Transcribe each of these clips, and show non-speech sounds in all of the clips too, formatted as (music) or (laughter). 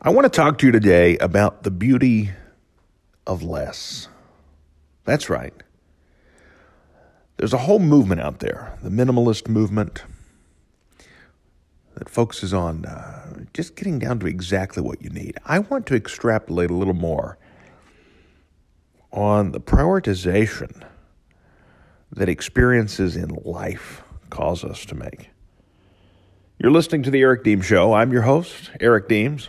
I want to talk to you today about the beauty of less. That's right. There's a whole movement out there, the minimalist movement, that focuses on uh, just getting down to exactly what you need. I want to extrapolate a little more on the prioritization that experiences in life cause us to make. You're listening to The Eric Deems Show. I'm your host, Eric Deems.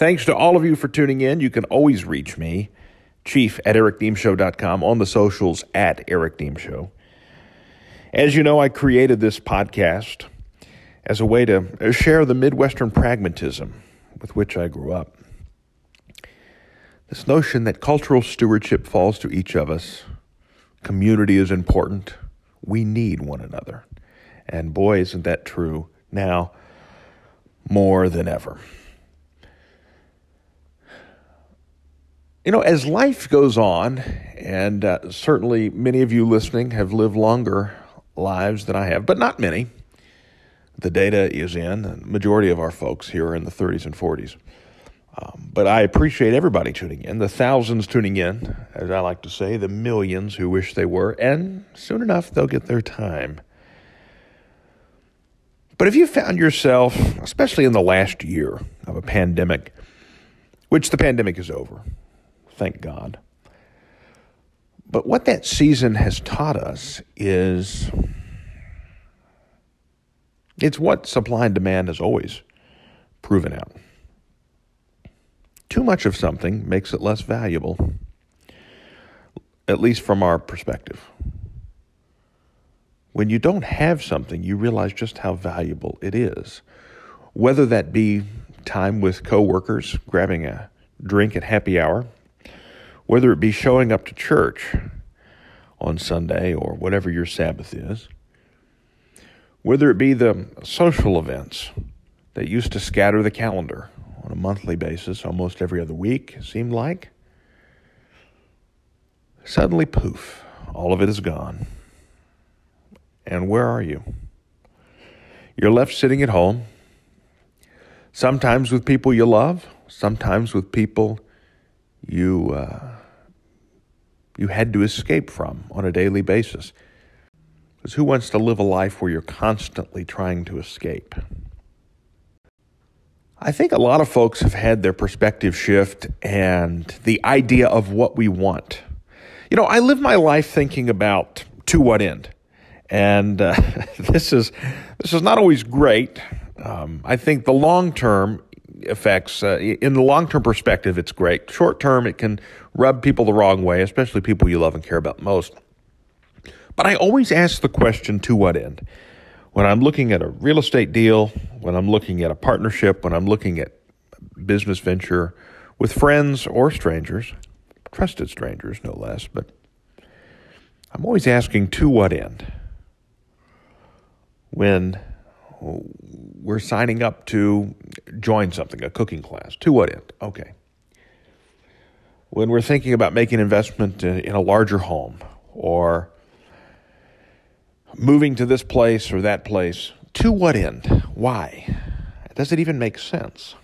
Thanks to all of you for tuning in. You can always reach me, chief at ericdeemshow.com, on the socials at Eric Deems Show. As you know, I created this podcast as a way to share the Midwestern pragmatism with which I grew up. This notion that cultural stewardship falls to each of us, community is important, we need one another. And boy, isn't that true now more than ever. You know, as life goes on, and uh, certainly many of you listening have lived longer lives than I have, but not many. The data is in. The majority of our folks here are in the 30s and 40s. Um, but I appreciate everybody tuning in, the thousands tuning in, as I like to say, the millions who wish they were, and soon enough they'll get their time. But if you found yourself, especially in the last year of a pandemic, which the pandemic is over, thank God. But what that season has taught us is it's what supply and demand has always proven out. Too much of something makes it less valuable, at least from our perspective. When you don't have something, you realize just how valuable it is. Whether that be time with coworkers, grabbing a drink at happy hour, whether it be showing up to church on Sunday or whatever your Sabbath is, whether it be the social events that used to scatter the calendar on a monthly basis almost every other week, seemed like, suddenly poof, all of it is gone. And where are you? You're left sitting at home, sometimes with people you love, sometimes with people you uh, you had to escape from on a daily basis. Because who wants to live a life where you're constantly trying to escape? I think a lot of folks have had their perspective shift and the idea of what we want. You know, I live my life thinking about to what end, and uh, (laughs) this is this is not always great. Um, I think the long term effects, uh, in the long term perspective, it's great. Short term, it can rub people the wrong way, especially people you love and care about most. But I always ask the question to what end? When I'm looking at a real estate deal, when I'm looking at a partnership, when I'm looking at business venture with friends or strangers, trusted strangers no less, but I'm always asking to what end? When we're signing up to join something, a cooking class. To what end? Okay. When we're thinking about making investment in a larger home or moving to this place or that place, to what end? Why? Does it even make sense?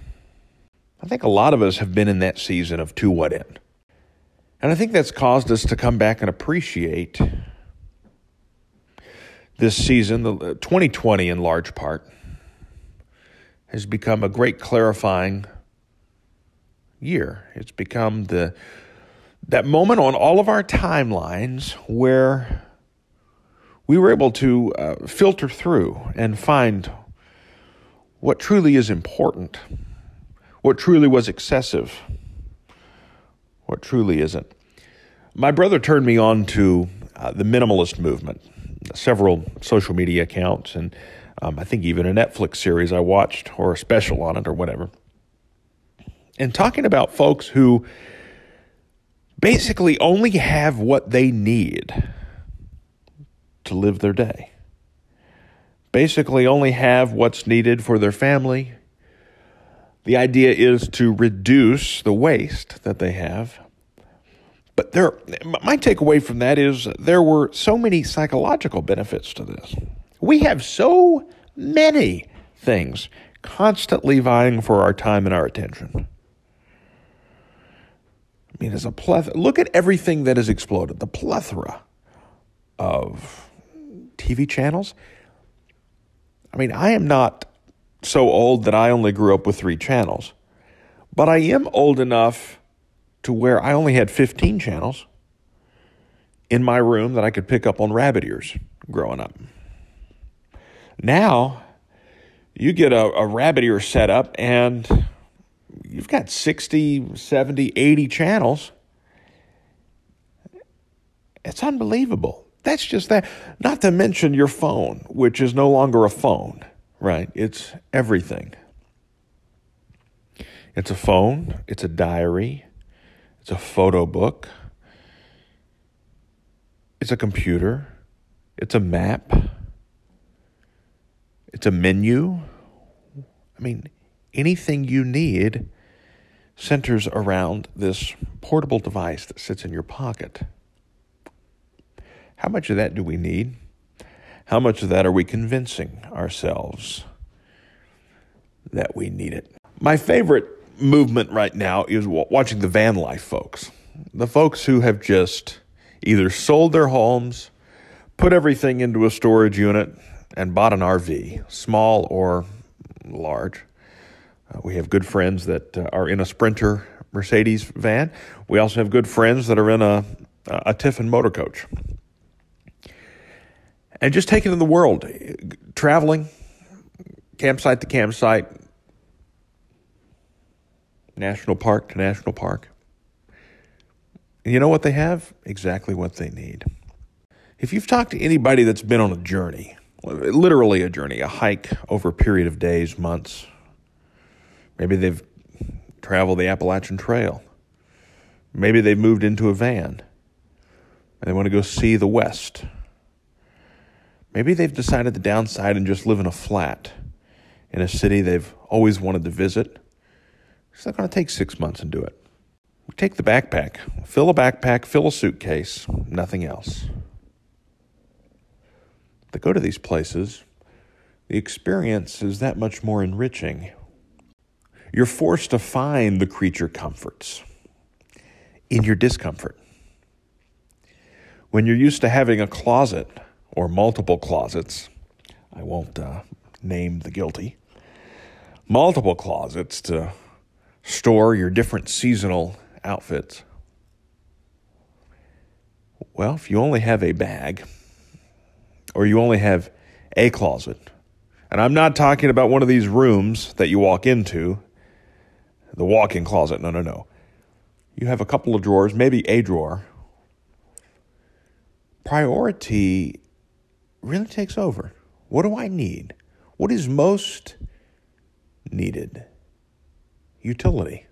I think a lot of us have been in that season of to what end. And I think that's caused us to come back and appreciate this season, the 2020 in large part, has become a great clarifying year. It's become the that moment on all of our timelines where we were able to uh, filter through and find what truly is important, what truly was excessive, what truly isn't. My brother turned me on to uh, the minimalist movement several social media accounts, and um, I think even a Netflix series I watched or a special on it or whatever. And talking about folks who basically only have what they need to live their day. Basically, only have what's needed for their family. The idea is to reduce the waste that they have but there, my takeaway from that is there were so many psychological benefits to this. We have so many things constantly vying for our time and our attention. I mean, it's a plethora. Look at everything that has exploded. The plethora of TV channels. I mean, I am not so old that I only grew up with three channels, but I am old enough to where I only had 15 channels in my room that I could pick up on rabbit ears growing up. Now, you get a, a rabbit ear setup and you've got 60, 70, 80 channels. It's unbelievable. That's just that. Not to mention your phone, which is no longer a phone, right? It's everything. It's a phone, it's a diary, it's a photo book, it's a computer, it's a map, it's a menu. I mean, anything you need centers around this portable device that sits in your pocket. How much of that do we need? How much of that are we convincing ourselves that we need it? My favorite movement right now is watching the van life folks. The folks who have just either sold their homes, put everything into a storage unit, and bought an RV, small or large. Uh, we have good friends that uh, are in a Sprinter Mercedes van. We also have good friends that are in a, a Tiffin motor coach. And just taking in the world, traveling, campsite to campsite, national park to national park. And you know what they have? Exactly what they need. If you've talked to anybody that's been on a journey, literally a journey, a hike over a period of days, months, maybe they've traveled the Appalachian Trail, maybe they've moved into a van and they want to go see the West. Maybe they've decided to downside and just live in a flat in a city they've always wanted to visit. It's not going to take six months and do it. We take the backpack, fill a backpack, fill a suitcase, nothing else. To go to these places, the experience is that much more enriching. You're forced to find the creature comforts in your discomfort. When you're used to having a closet or multiple closets, I won't uh, name the guilty, multiple closets to store your different seasonal outfits. Well, if you only have a bag, or you only have a closet, and I'm not talking about one of these rooms that you walk into, the walk in closet. No, no, no. You have a couple of drawers, maybe a drawer. Priority really takes over. What do I need? What is most needed? Utility.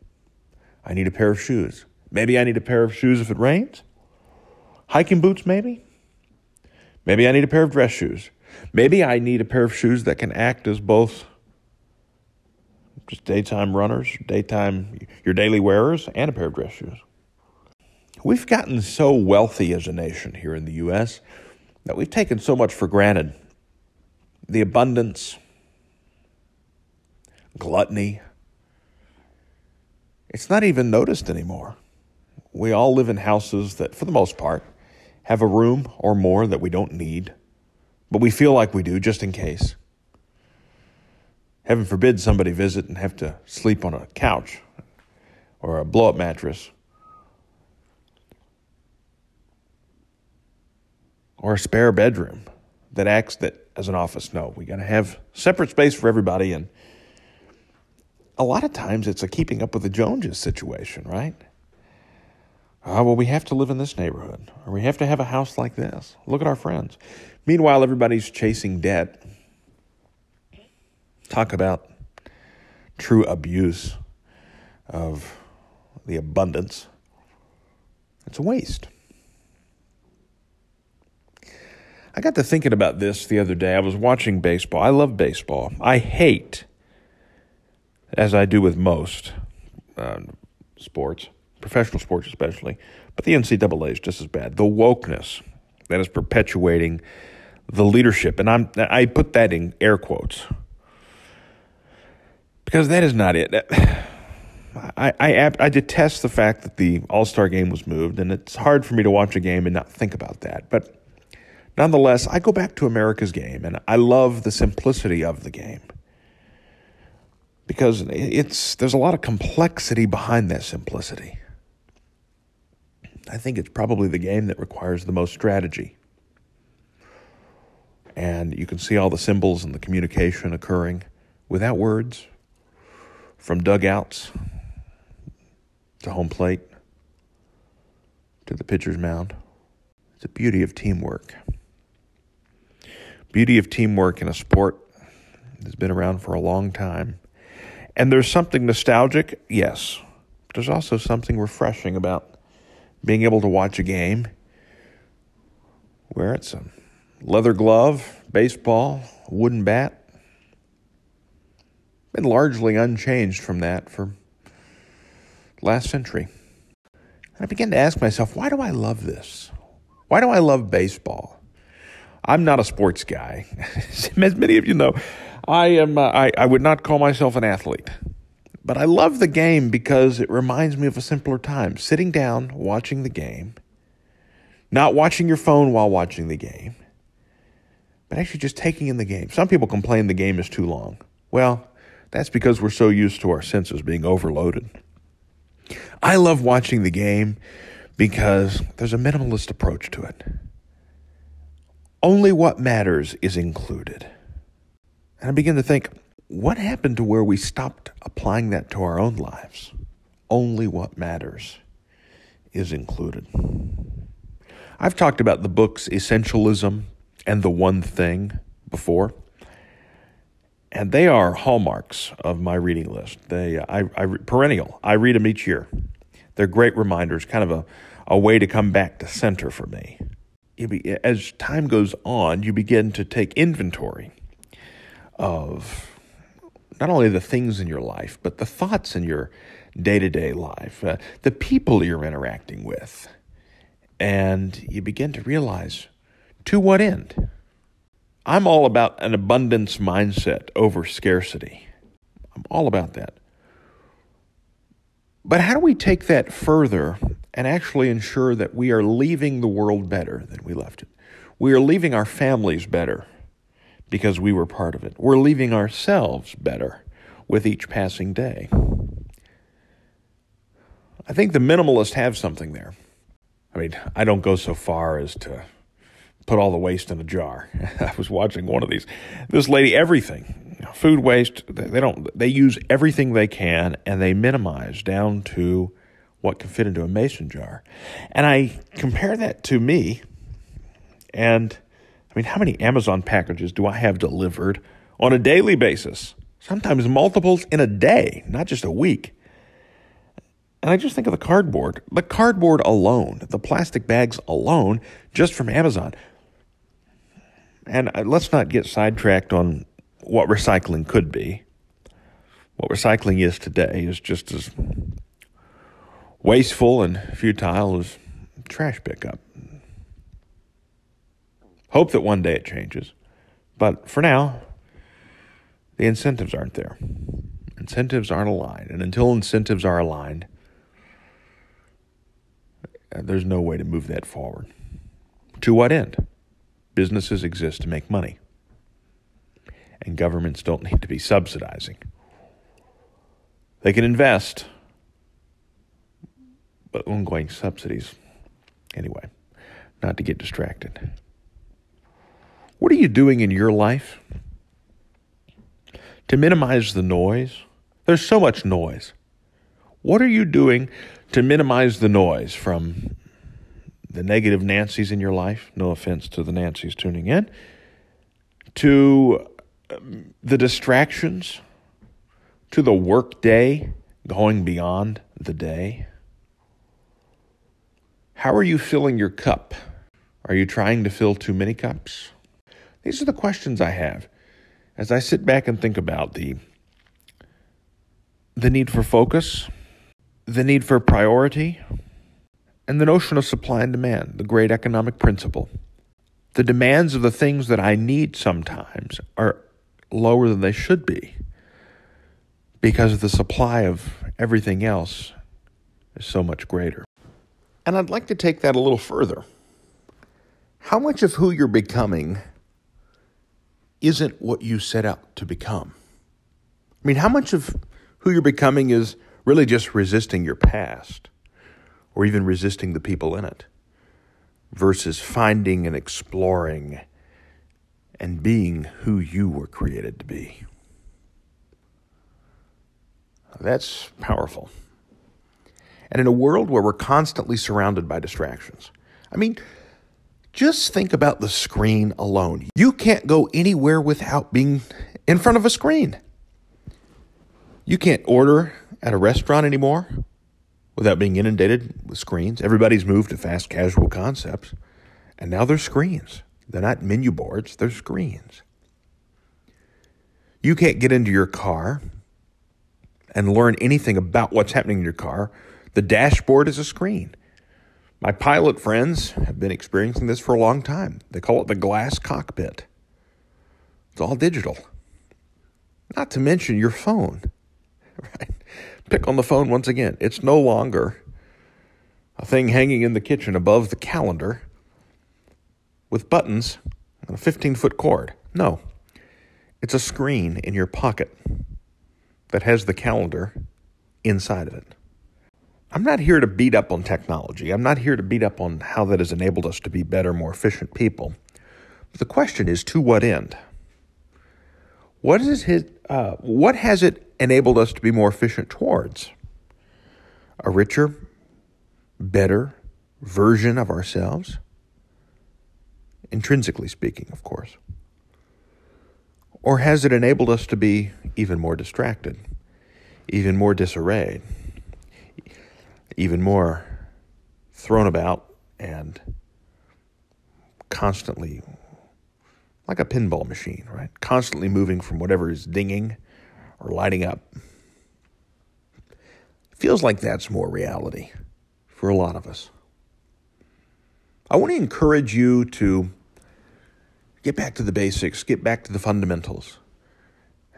I need a pair of shoes. Maybe I need a pair of shoes if it rains. Hiking boots, maybe. Maybe I need a pair of dress shoes. Maybe I need a pair of shoes that can act as both just daytime runners, daytime, your daily wearers, and a pair of dress shoes. We've gotten so wealthy as a nation here in the U.S. that we've taken so much for granted. The abundance, gluttony, it's not even noticed anymore. We all live in houses that, for the most part, have a room or more that we don't need, but we feel like we do just in case. Heaven forbid somebody visit and have to sleep on a couch or a blow up mattress or a spare bedroom that acts that as an office. No, we got to have separate space for everybody and a lot of times it's a keeping up with the Joneses situation, right? Ah, well, we have to live in this neighborhood, or we have to have a house like this. Look at our friends. Meanwhile, everybody's chasing debt. Talk about true abuse of the abundance. It's a waste. I got to thinking about this the other day. I was watching baseball. I love baseball. I hate as I do with most uh, sports, professional sports especially, but the NCAA is just as bad. The wokeness that is perpetuating the leadership, and I'm I put that in air quotes. because that is not it. I, I, I detest the fact that the All Star game was moved, and it's hard for me to watch a game and not think about that. But nonetheless, I go back to America's game, and I love the simplicity of the game because it's there's a lot of complexity behind that simplicity. I think it's probably the game that requires the most strategy. And you can see all the symbols and the communication occurring without words from dugouts to home plate to the pitcher's mound. It's the beauty of teamwork. Beauty of teamwork in a sport that's been around for a long time. And there's something nostalgic, yes. There's also something refreshing about being able to watch a game where it's leather glove, baseball, wooden bat. Been largely unchanged from that for last century. I began to ask myself, why do I love this? Why do I love baseball? I'm not a sports guy. (laughs) As many of you know, I am. Uh, I, I would not call myself an athlete. But I love the game because it reminds me of a simpler time. Sitting down, watching the game, not watching your phone while watching the game, but actually just taking in the game. Some people complain the game is too long. Well, that's because we're so used to our senses being overloaded. I love watching the game because there's a minimalist approach to it. Only what matters is included. And I begin to think, what happened to where we stopped applying that to our own lives? Only what matters is included. I've talked about the books Essentialism and The One Thing before, and they are hallmarks of my reading list. They, I, I perennial. I read them each year. They're great reminders, kind of a, a way to come back to center for me. Be, as time goes on, you begin to take inventory of not only the things in your life, but the thoughts in your day to day life, uh, the people you're interacting with. And you begin to realize to what end? I'm all about an abundance mindset over scarcity. I'm all about that. But how do we take that further and actually ensure that we are leaving the world better than we left it? We are leaving our families better because we were part of it. We're leaving ourselves better with each passing day. I think the minimalists have something there. I mean, I don't go so far as to put all the waste in a jar. (laughs) I was watching one of these. This lady, everything, food waste, they don't, they use everything they can and they minimize down to what can fit into a mason jar. And I compare that to me and I mean, how many Amazon packages do I have delivered on a daily basis? Sometimes multiples in a day, not just a week. And I just think of the cardboard. The cardboard alone, the plastic bags alone, just from Amazon. And let's not get sidetracked on what recycling could be. What recycling is today is just as wasteful and futile as trash pickup. Hope that one day it changes. But for now, the incentives aren't there. Incentives aren't aligned. And until incentives are aligned, uh, there's no way to move that forward. To what end? Businesses exist to make money, and governments don't need to be subsidizing. They can invest, but ongoing subsidies. Anyway, not to get distracted. What are you doing in your life to minimize the noise? There's so much noise. What are you doing to minimize the noise from the negative Nancy's in your life? No offense to the Nancy's tuning in. To um, the distractions, to the work day going beyond the day. How are you filling your cup? Are you trying to fill too many cups? These are the questions I have as I sit back and think about the the need for focus, the need for priority, and the notion of supply and demand, the great economic principle. The demands of the things that I need sometimes are lower than they should be because the supply of everything else is so much greater. And I'd like to take that a little further. How much of who you're becoming isn't what you set out to become? I mean, how much of who you're becoming is really just resisting your past or even resisting the people in it versus finding and exploring and being who you were created to be? That's powerful. And in a world where we're constantly surrounded by distractions, I mean, just think about the screen alone. You can't go anywhere without being in front of a screen. You can't order at a restaurant anymore without being inundated with screens. Everybody's moved to fast casual concepts, and now they're screens. They're not menu boards, they're screens. You can't get into your car and learn anything about what's happening in your car. The dashboard is a screen. My pilot friends have been experiencing this for a long time. They call it the glass cockpit. It's all digital. Not to mention your phone. (laughs) Right? Pick on the phone once again. It's no longer a thing hanging in the kitchen above the calendar with buttons and a 15 foot cord. No, it's a screen in your pocket that has the calendar inside of it. I'm not here to beat up on technology. I'm not here to beat up on how that has enabled us to be better, more efficient people. But the question is to what end? What is it, uh, what has it enabled us to be more efficient towards? A richer, better version of ourselves? Intrinsically speaking, of course. Or has it enabled us to be even more distracted, even more disarrayed? Even more thrown about and constantly like a pinball machine, right? Constantly moving from whatever is dinging or lighting up. Feels like that's more reality for a lot of us. I want to encourage you to get back to the basics, get back to the fundamentals.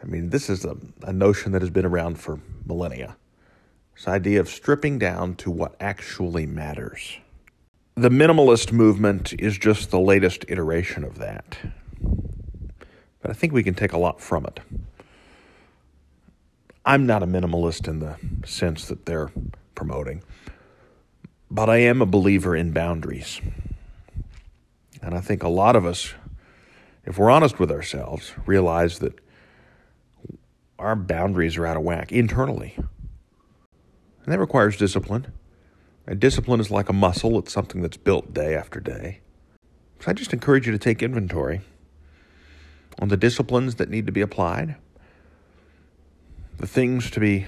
I mean, this is a, a notion that has been around for millennia. This idea of stripping down to what actually matters. The minimalist movement is just the latest iteration of that. But I think we can take a lot from it. I'm not a minimalist in the sense that they're promoting, but I am a believer in boundaries. And I think a lot of us, if we're honest with ourselves, realize that our boundaries are out of whack internally. And that requires discipline. And discipline is like a muscle, it's something that's built day after day. So I just encourage you to take inventory on the disciplines that need to be applied, the things to be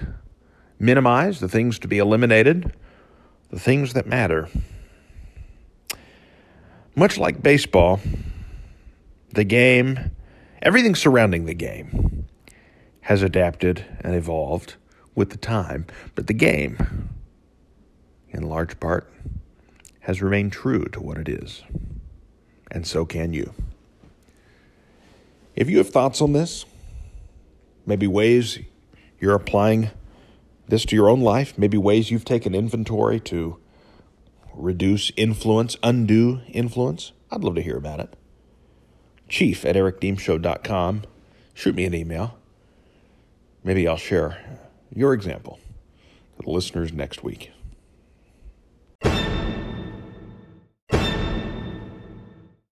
minimized, the things to be eliminated, the things that matter. Much like baseball, the game, everything surrounding the game has adapted and evolved with the time, but the game, in large part, has remained true to what it is. And so can you. If you have thoughts on this, maybe ways you're applying this to your own life, maybe ways you've taken inventory to reduce influence, undo influence, I'd love to hear about it. Chief at ericdeemshow.com. Shoot me an email. Maybe I'll share your example to the listeners next week.